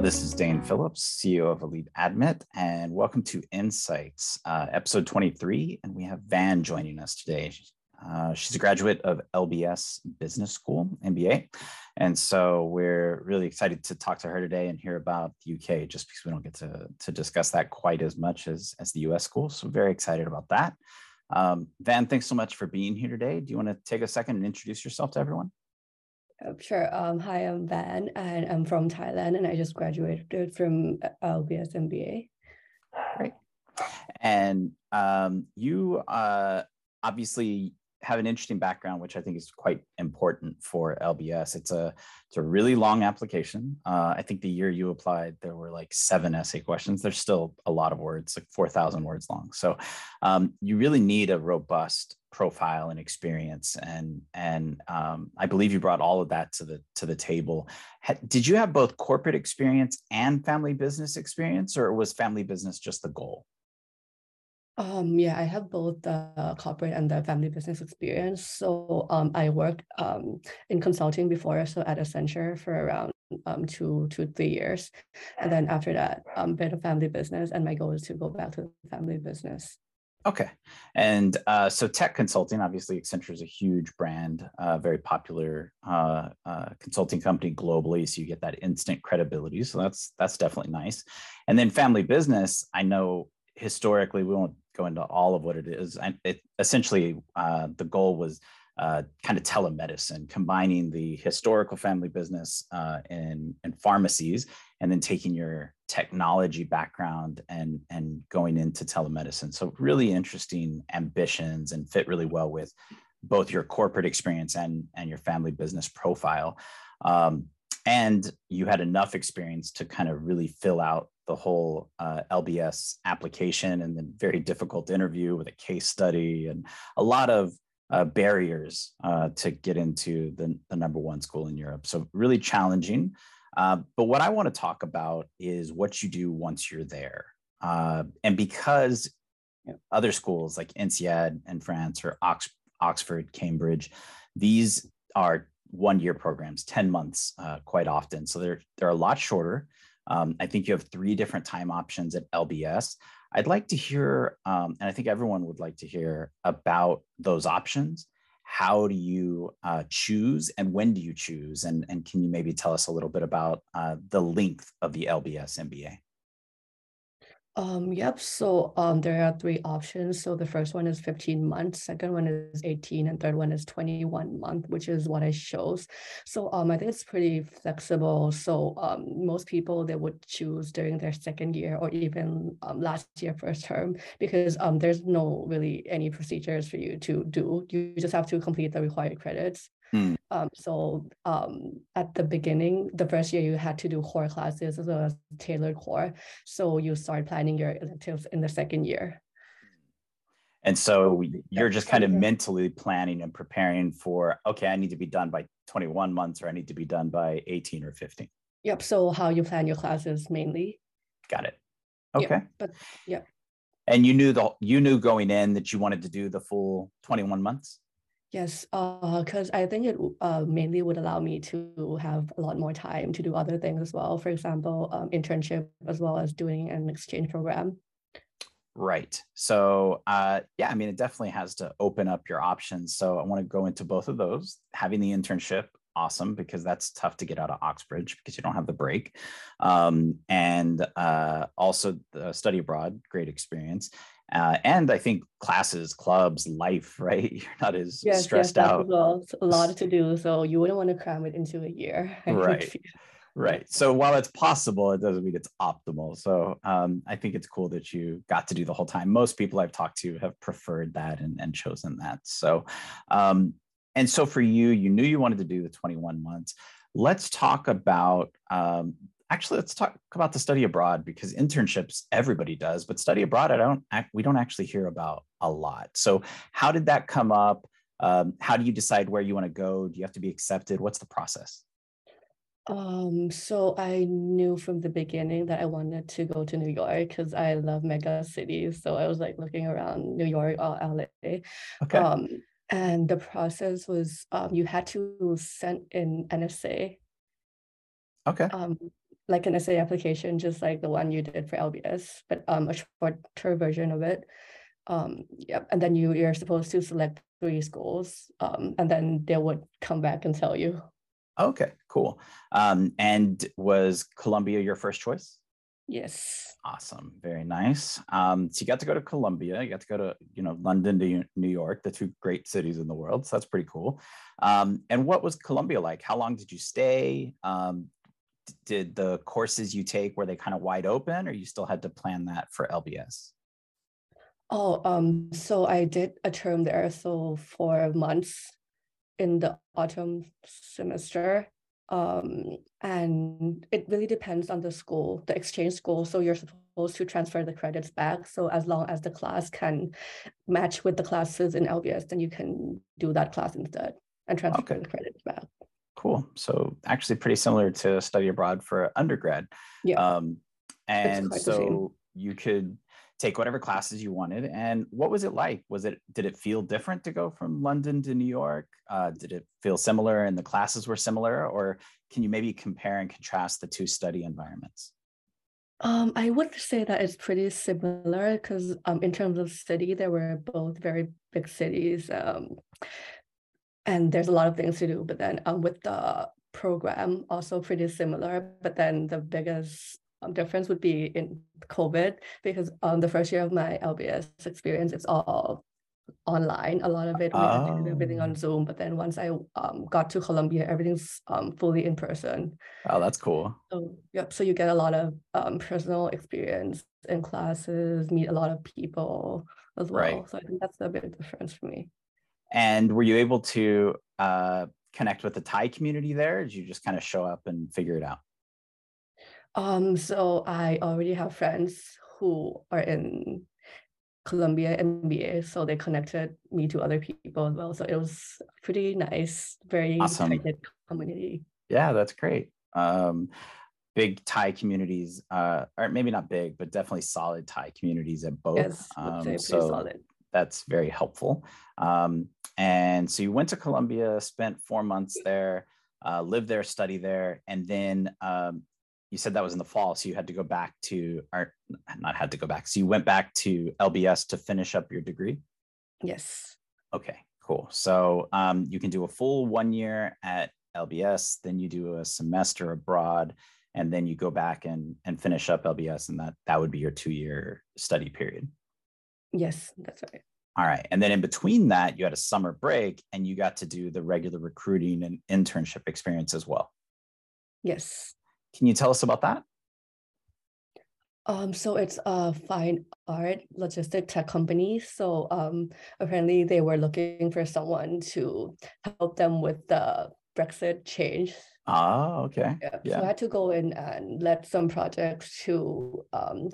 this is Dane Phillips, CEO of Elite Admit, and welcome to Insights, uh, episode 23. And we have Van joining us today. Uh, she's a graduate of LBS Business School, MBA. And so we're really excited to talk to her today and hear about the UK, just because we don't get to, to discuss that quite as much as, as the US school. So very excited about that. Um, Van, thanks so much for being here today. Do you want to take a second and introduce yourself to everyone? Uh, sure. Um, hi, I'm Van, and I'm from Thailand, and I just graduated from uh, LBS MBA. Great. And um, you uh, obviously have an interesting background, which I think is quite important for LBS. It's a it's a really long application. Uh, I think the year you applied, there were like seven essay questions. There's still a lot of words, like four thousand words long. So um, you really need a robust profile and experience, and and um, I believe you brought all of that to the to the table. did you have both corporate experience and family business experience, or was family business just the goal? Um, yeah, I have both the corporate and the family business experience. So um, I worked um, in consulting before, so at Accenture for around um, two to three years. And then after that, um, bit of family business. And my goal is to go back to the family business. Okay. And uh, so tech consulting, obviously Accenture is a huge brand, uh, very popular uh, uh, consulting company globally. So you get that instant credibility. So that's that's definitely nice. And then family business, I know historically, we won't go into all of what it is. And it essentially uh, the goal was uh, kind of telemedicine, combining the historical family business uh, in pharmacies, and then taking your technology background and and going into telemedicine. So really interesting ambitions and fit really well with both your corporate experience and and your family business profile. Um, and you had enough experience to kind of really fill out the whole uh, LBS application and then very difficult interview with a case study and a lot of uh, barriers uh, to get into the, the, number one school in Europe. So really challenging. Uh, but what I want to talk about is what you do once you're there. Uh, and because you know, other schools like INSEAD in France or Ox- Oxford, Cambridge, these are one year programs, 10 months uh, quite often. So they're, they're a lot shorter. Um, I think you have three different time options at LBS. I'd like to hear, um, and I think everyone would like to hear about those options. How do you uh, choose and when do you choose? And, and can you maybe tell us a little bit about uh, the length of the LBS MBA? Um, yep. So um, there are three options. So the first one is 15 months, second one is 18, and third one is 21 month, which is what I chose. So um, I think it's pretty flexible. So um, most people they would choose during their second year or even um, last year first term because um, there's no really any procedures for you to do. You just have to complete the required credits. Mm. Um, so um, at the beginning, the first year you had to do core classes as well as tailored core. So you start planning your electives in the second year. And so you're just kind of mentally planning and preparing for, okay, I need to be done by 21 months or I need to be done by 18 or 15. Yep. So how you plan your classes mainly. Got it. Okay. Yep. But yeah. And you knew the you knew going in that you wanted to do the full 21 months? Yes, because uh, I think it uh, mainly would allow me to have a lot more time to do other things as well. For example, um, internship as well as doing an exchange program. Right. So, uh, yeah, I mean, it definitely has to open up your options. So, I want to go into both of those. Having the internship, awesome, because that's tough to get out of Oxbridge because you don't have the break. Um, and uh, also the study abroad, great experience. Uh, and I think classes, clubs, life, right? You're not as yes, stressed yes, out. Well. A lot to do, so you wouldn't want to cram it into a year. right. Right. So while it's possible, it doesn't mean it's optimal. So um, I think it's cool that you got to do the whole time. Most people I've talked to have preferred that and, and chosen that. So, um, and so for you, you knew you wanted to do the 21 months. Let's talk about um, actually let's talk about the study abroad because internships everybody does but study abroad i don't we don't actually hear about a lot so how did that come up um, how do you decide where you want to go do you have to be accepted what's the process um, so I knew from the beginning that I wanted to go to New York because I love mega cities. So I was like looking around New York or LA. Okay. Um, and the process was um, you had to send in an essay. Okay. Um, like an essay application, just like the one you did for LBS, but um, a shorter version of it. Um, yep. And then you you're supposed to select three schools, um, and then they would come back and tell you. Okay, cool. Um, and was Columbia your first choice? Yes. Awesome. Very nice. Um, so you got to go to Columbia. You got to go to, you know, London to New York, the two great cities in the world. So that's pretty cool. Um, and what was Columbia like? How long did you stay? Um, did the courses you take were they kind of wide open, or you still had to plan that for LBS? Oh, um, so I did a term there, so four months in the autumn semester. Um, and it really depends on the school, the exchange school. So you're supposed to transfer the credits back. So as long as the class can match with the classes in LBS, then you can do that class instead and transfer okay. the credits back. Cool. So actually pretty similar to study abroad for undergrad. Yeah. Um, and so you could take whatever classes you wanted. And what was it like? Was it did it feel different to go from London to New York? Uh, did it feel similar and the classes were similar, or can you maybe compare and contrast the two study environments? Um, I would say that it's pretty similar because um, in terms of city, they were both very big cities, um, and there's a lot of things to do. But then um, with the program, also pretty similar. But then the biggest um, difference would be in COVID because um, the first year of my LBS experience, it's all online. A lot of it, we had to do everything on oh. Zoom. But then once I um, got to Columbia, everything's um, fully in person. Oh, that's cool. So, yep. So you get a lot of um, personal experience in classes, meet a lot of people as well. Right. So I think that's the big difference for me. And were you able to uh, connect with the Thai community there? did you just kind of show up and figure it out? Um, so I already have friends who are in Columbia MBA, so they connected me to other people as well. So it was pretty nice, very awesome. community. Yeah, that's great. Um, big Thai communities, uh, or maybe not big, but definitely solid Thai communities at both. Yes, um, so solid. That's very helpful. Um, and so you went to Columbia, spent four months there, uh, lived there, study there, and then um, you said that was in the fall, so you had to go back to, or not had to go back. So you went back to LBS to finish up your degree. Yes. Okay, cool. So um, you can do a full one year at LBS, then you do a semester abroad, and then you go back and and finish up LBS, and that that would be your two year study period. Yes, that's right. All right. And then in between that, you had a summer break and you got to do the regular recruiting and internship experience as well. Yes. Can you tell us about that? Um, so it's a fine art logistic tech company. So um, apparently they were looking for someone to help them with the Brexit change. Ah, okay. Yeah. yeah. So I had to go in and lead some projects to um,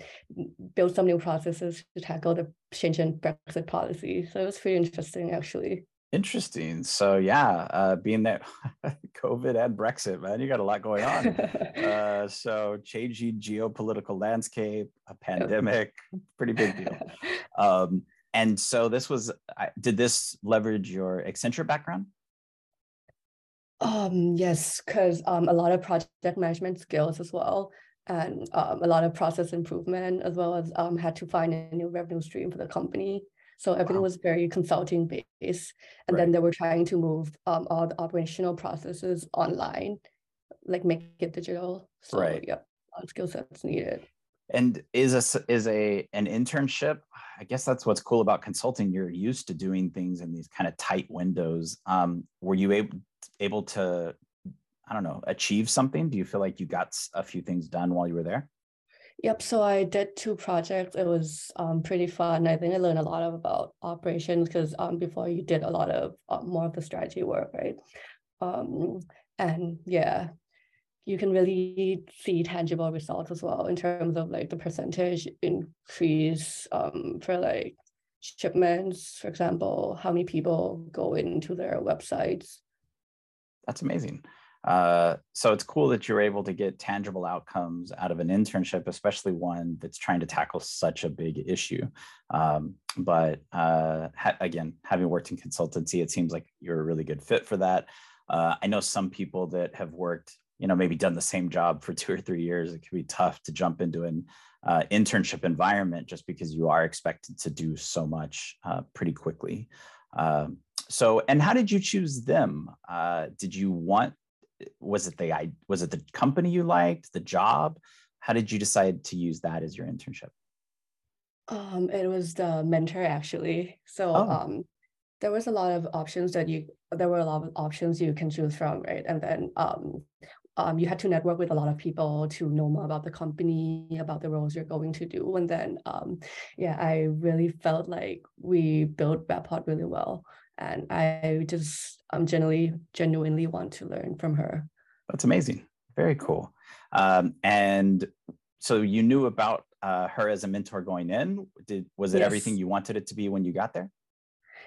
build some new processes to tackle the change in Brexit policy. So it was pretty interesting, actually. Interesting. So yeah, uh, being that COVID and Brexit, man, you got a lot going on. uh, so changing geopolitical landscape, a pandemic, pretty big deal. Um, and so this was, did this leverage your Accenture background? Um, yes, because um, a lot of project management skills as well, and um, a lot of process improvement, as well as um, had to find a new revenue stream for the company. So everything wow. was very consulting based. And right. then they were trying to move um, all the operational processes online, like make it digital. So right. yeah, skill sets needed. And is a is a an internship? I guess that's what's cool about consulting. You're used to doing things in these kind of tight windows. Um, were you able able to, I don't know, achieve something? Do you feel like you got a few things done while you were there? Yep. So I did two projects. It was um, pretty fun. I think I learned a lot about operations because um, before you did a lot of uh, more of the strategy work, right? Um, and yeah, you can really see tangible results as well in terms of like the percentage increase um, for like shipments, for example, how many people go into their websites. That's amazing. Uh, so it's cool that you're able to get tangible outcomes out of an internship, especially one that's trying to tackle such a big issue. Um, but uh, ha- again, having worked in consultancy, it seems like you're a really good fit for that. Uh, I know some people that have worked you know maybe done the same job for two or three years it can be tough to jump into an uh, internship environment just because you are expected to do so much uh, pretty quickly um, so and how did you choose them uh, did you want was it the i was it the company you liked the job how did you decide to use that as your internship um, it was the mentor actually. So oh. um, there was a lot of options that you there were a lot of options you can choose from, right? And then um, um, you had to network with a lot of people to know more about the company, about the roles you're going to do. And then, um, yeah, I really felt like we built Rapport really well. And I just um, generally, genuinely want to learn from her. That's amazing. Very cool. Um, and so you knew about uh, her as a mentor going in? Did was it yes. everything you wanted it to be when you got there?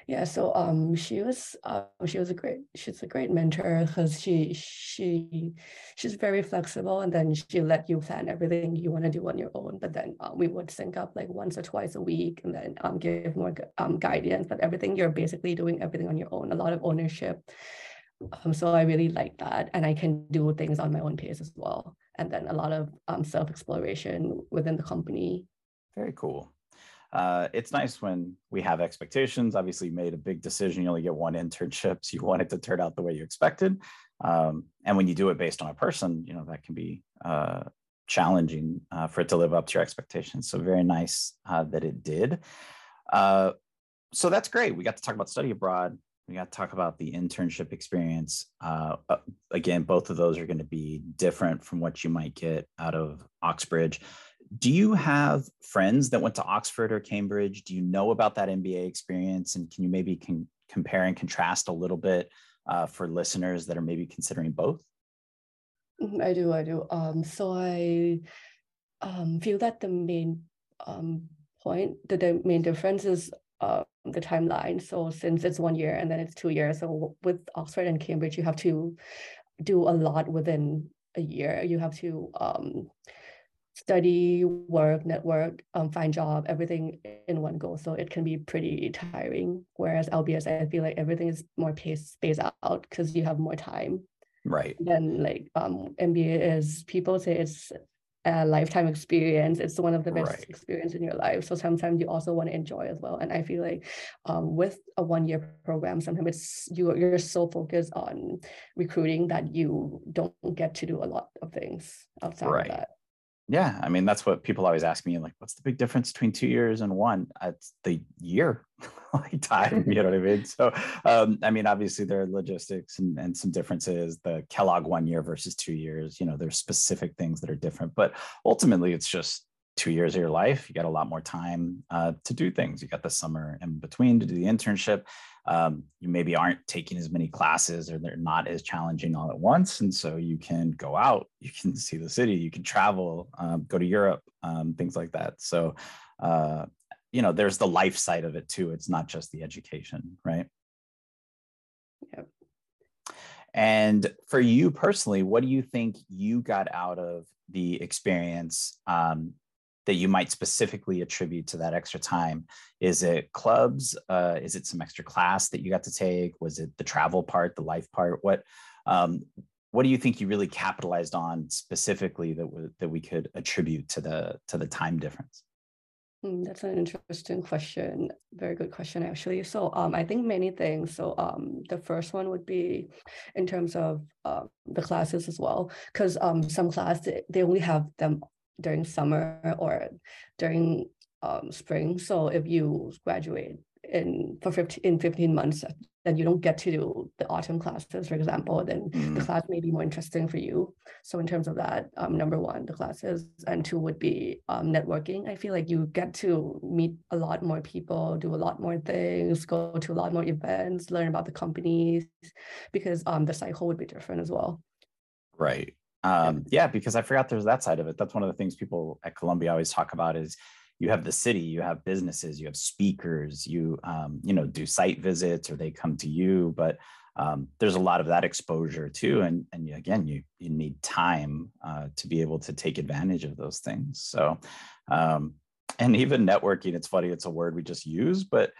Yeah, so um, she was uh, she was a great she's a great mentor because she she she's very flexible and then she let you plan everything you want to do on your own. But then um, we would sync up like once or twice a week and then um, give more um, guidance. But everything you're basically doing everything on your own. A lot of ownership. Um, so I really like that, and I can do things on my own pace as well and then a lot of um, self exploration within the company. Very cool. Uh, it's nice when we have expectations. Obviously, you made a big decision. You only get one internship, so you want it to turn out the way you expected. Um, and when you do it based on a person, you know that can be uh, challenging uh, for it to live up to your expectations. So very nice uh, that it did. Uh, so that's great. We got to talk about study abroad we got to talk about the internship experience. Uh, again, both of those are going to be different from what you might get out of Oxbridge. Do you have friends that went to Oxford or Cambridge? Do you know about that MBA experience? And can you maybe can compare and contrast a little bit uh, for listeners that are maybe considering both? Mm-hmm, I do, I do. Um, so I um, feel that the main um, point, the, the main difference is uh, the timeline. So since it's one year and then it's two years, so with Oxford and Cambridge, you have to do a lot within a year. You have to um, study, work, network, um, find job, everything in one go. So it can be pretty tiring. Whereas LBS, I feel like everything is more paced, spaced out because you have more time. Right. Then like um, MBA is people say it's a lifetime experience. It's one of the best right. experience in your life. So sometimes you also want to enjoy as well. And I feel like um, with a one year program, sometimes it's you you're so focused on recruiting that you don't get to do a lot of things outside right. of that yeah i mean that's what people always ask me like what's the big difference between two years and one? It's the year like time you know what i mean? So um, i mean obviously there are logistics and, and some differences the kellogg one year versus two years you know there's specific things that are different but ultimately it's just two years of your life you got a lot more time uh, to do things. You got the summer in between to do the internship um, you maybe aren't taking as many classes or they're not as challenging all at once. And so you can go out you can see the city you can travel um, go to europe um, things like that. So uh, you know there's the life side of it too. It's not just the education right? Yep. and for you personally what do you think you got out of the experience um, that you might specifically attribute to that extra time? Is it clubs? Uh, is it some extra class that you got to take? Was it the travel part, the life part? What um, what do you think you really capitalized on specifically that w- that we could attribute to the to the time difference? Mm, that's an interesting question. Very good question, actually. So, um, I think many things. So, um, the first one would be in terms of uh, the classes as well, because um, some class they, they only have them during summer or during um, spring. So if you graduate in for 15 in 15 months then you don't get to do the autumn classes for example then mm. the class may be more interesting for you so in terms of that um, number one the classes and two would be um, networking i feel like you get to meet a lot more people do a lot more things go to a lot more events learn about the companies because um, the cycle would be different as well right um, yeah, because I forgot there's that side of it. That's one of the things people at Columbia always talk about is you have the city, you have businesses, you have speakers, you um, you know do site visits or they come to you, but um, there's a lot of that exposure too. And and again, you you need time uh, to be able to take advantage of those things. So, um, and even networking, it's funny, it's a word we just use, but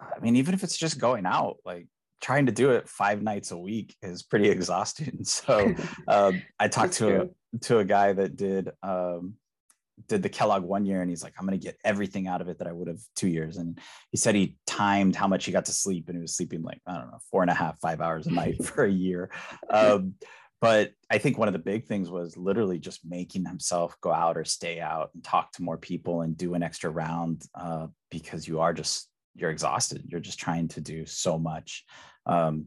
I mean, even if it's just going out, like trying to do it five nights a week is pretty exhausting. So um, I talked to a, to a guy that did um, did the Kellogg one year, and he's like, I'm going to get everything out of it that I would have two years. And he said he timed how much he got to sleep, and he was sleeping like I don't know four and a half, five hours a night for a year. Um, but I think one of the big things was literally just making himself go out or stay out and talk to more people and do an extra round uh, because you are just you're exhausted. You're just trying to do so much. Um,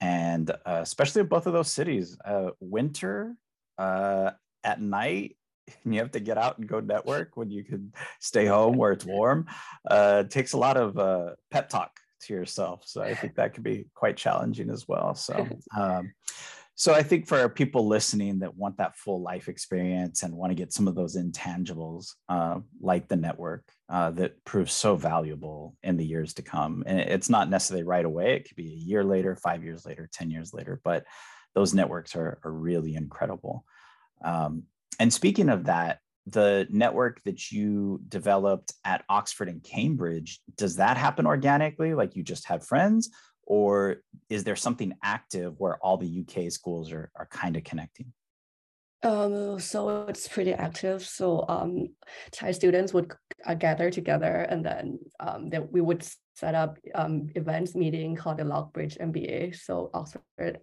and uh, especially in both of those cities, uh, winter uh, at night, and you have to get out and go network when you can stay home where it's warm. Uh, takes a lot of uh, pep talk to yourself. So I think that could be quite challenging as well. So, um, so I think for people listening that want that full life experience and want to get some of those intangibles, uh, like the network, uh, that proves so valuable in the years to come. And it's not necessarily right away. It could be a year later, five years later, ten years later. But those networks are, are really incredible. Um, and speaking of that, the network that you developed at Oxford and Cambridge, does that happen organically? Like you just have friends, or is there something active where all the UK schools are, are kind of connecting? Um, so it's pretty active. So um, Thai students would uh, gather together and then um, we would set up um, events meeting called the Loxbridge MBA. So Oxford,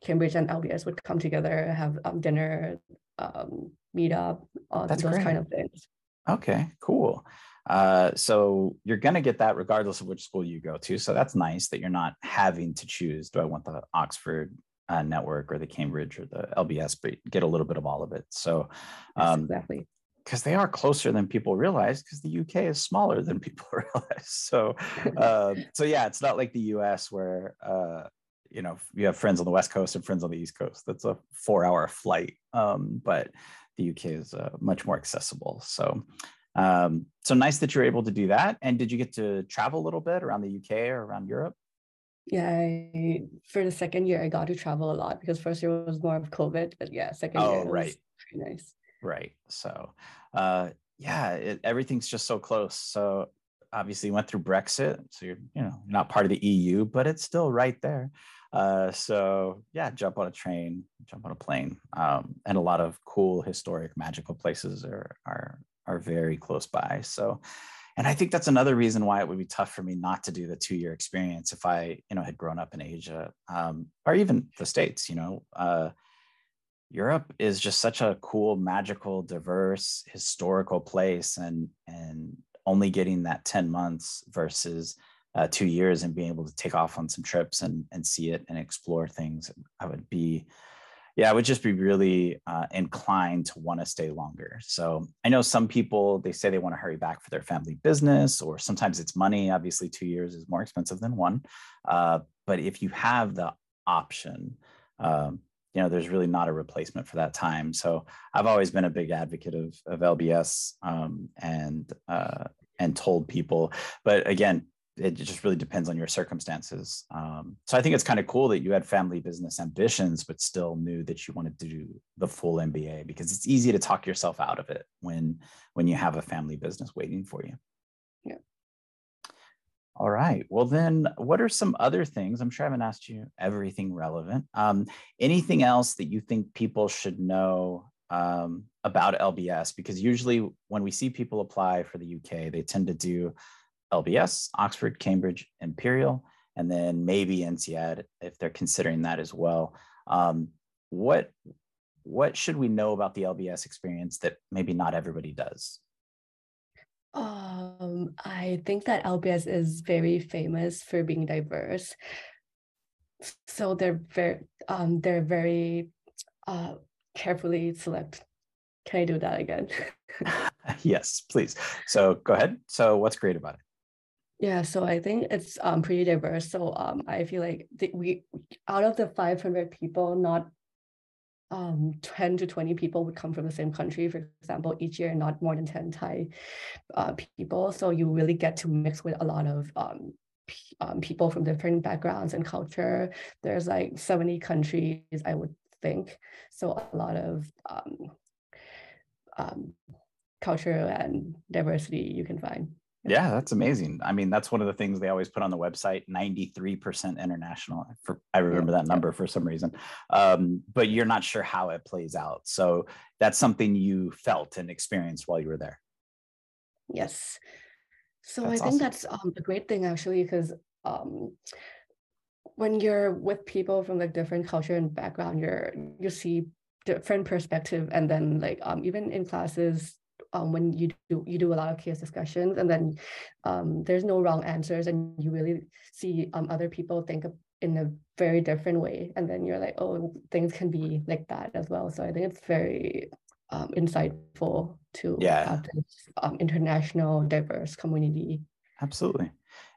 Cambridge, and LBS would come together, have um, dinner, um, meet up, uh, those great. kind of things. Okay, cool. Uh, so you're going to get that regardless of which school you go to. So that's nice that you're not having to choose do I want the Oxford uh, network or the Cambridge or the LBS, but get a little bit of all of it. So, um, exactly. Because they are closer than people realize, because the UK is smaller than people realize. So, uh, so yeah, it's not like the US where uh, you know you have friends on the West Coast and friends on the East Coast. That's a four-hour flight, um, but the UK is uh, much more accessible. So, um, so nice that you're able to do that. And did you get to travel a little bit around the UK or around Europe? Yeah, I, for the second year, I got to travel a lot because first year was more of COVID, but yeah, second oh, year right. pretty nice. Right. So, uh, yeah, it, everything's just so close. So obviously you went through Brexit, so you're you know not part of the EU, but it's still right there. Uh, so yeah, jump on a train, jump on a plane, um, and a lot of cool, historic, magical places are are are very close by. So, and I think that's another reason why it would be tough for me not to do the two year experience if I, you know, had grown up in Asia um, or even the States, you know. Uh, Europe is just such a cool, magical, diverse, historical place, and and only getting that ten months versus uh, two years and being able to take off on some trips and and see it and explore things, I would be yeah, I would just be really uh, inclined to want to stay longer. So I know some people they say they want to hurry back for their family business, or sometimes it's money. Obviously, two years is more expensive than one. Uh, but if you have the option, um, you know, there's really not a replacement for that time. So I've always been a big advocate of of LBS um, and uh, and told people. But again, it just really depends on your circumstances. Um, so I think it's kind of cool that you had family business ambitions, but still knew that you wanted to do the full MBA because it's easy to talk yourself out of it when when you have a family business waiting for you. Yeah. All right. Well, then, what are some other things? I'm sure I haven't asked you everything relevant. Um, anything else that you think people should know um, about LBS? Because usually, when we see people apply for the UK, they tend to do LBS, Oxford, Cambridge, Imperial, and then maybe INSEAD if they're considering that as well. Um, what what should we know about the LBS experience that maybe not everybody does? Um, I think that LBS is very famous for being diverse. So they're very um, they're very uh, carefully select. Can I do that again? yes, please. So go ahead. So what's great about it? Yeah, so I think it's um pretty diverse. So um I feel like the, we out of the 500 people, not um 10 to 20 people would come from the same country. For example, each year, not more than 10 Thai uh, people. So you really get to mix with a lot of um, um, people from different backgrounds and culture. There's like 70 countries, I would think. So a lot of um, um, culture and diversity you can find. Yeah, that's amazing. I mean, that's one of the things they always put on the website 93% international. For, I remember yeah, that number yeah. for some reason. Um, but you're not sure how it plays out. So that's something you felt and experienced while you were there. Yes. So that's I think awesome. that's um, a great thing actually, because um, when you're with people from like different culture and background, you're you see different perspective, and then like um, even in classes, um, when you do you do a lot of case discussions and then um, there's no wrong answers and you really see um, other people think in a very different way. And then you're like oh things can be like that as well. So i think it's very um, insightful to yeah. have this um, international diverse community. Absolutely.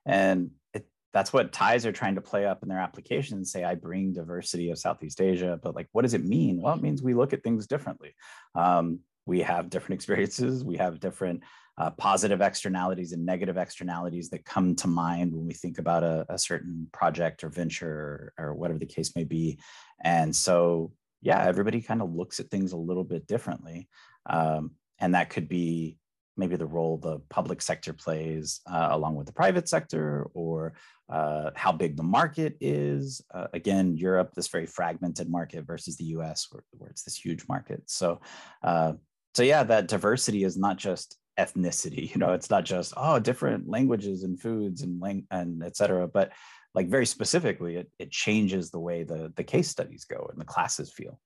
And it, that's what Thais are trying to play up in their application and say i bring diversity of southeast asia but like what does it mean? Well it means we look at things differently. Um, we have different experiences we have different uh, positive externalities and negative externalities that come to mind when we think about a, a certain project or venture or, or, whatever the case may be and so yeah everybody kind of looks at things a little bit differently um, and that could be maybe the role the public sector plays uh, along with the private sector or uh, how big the market is. Uh, again, Europe, this very fragmented market versus the US, where, where it's this huge market. So uh, so yeah that diversity is not just ethnicity you know it's not just oh different languages and foods and lang- and etc but like very specifically it, it changes the way the the case studies go and the classes feel.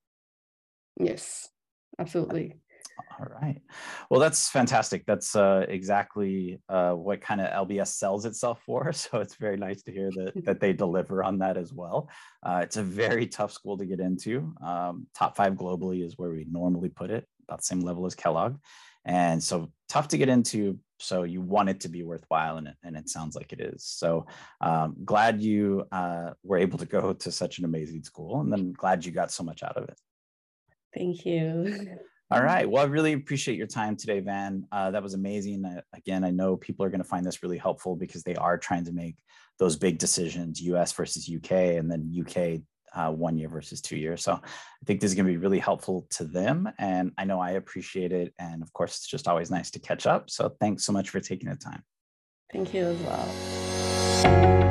Yes absolutely. All right. Well that's fantastic. That's uh, exactly uh, what kind of lbs sells itself for. So it's very nice to hear that that they deliver on that as well. Uh, it's a very tough school to get into. Um, top five globally is where we normally put it the same level as Kellogg. And so tough to get into. So you want it to be worthwhile, and it, and it sounds like it is. So um, glad you uh, were able to go to such an amazing school, and then glad you got so much out of it. Thank you. All right. Well, I really appreciate your time today, Van. Uh, that was amazing. Uh, again, I know people are going to find this really helpful because they are trying to make those big decisions, US versus UK, and then UK uh, one year versus two years. So I think this is going to be really helpful to them. And I know I appreciate it. And of course, it's just always nice to catch up. So thanks so much for taking the time. Thank you as well.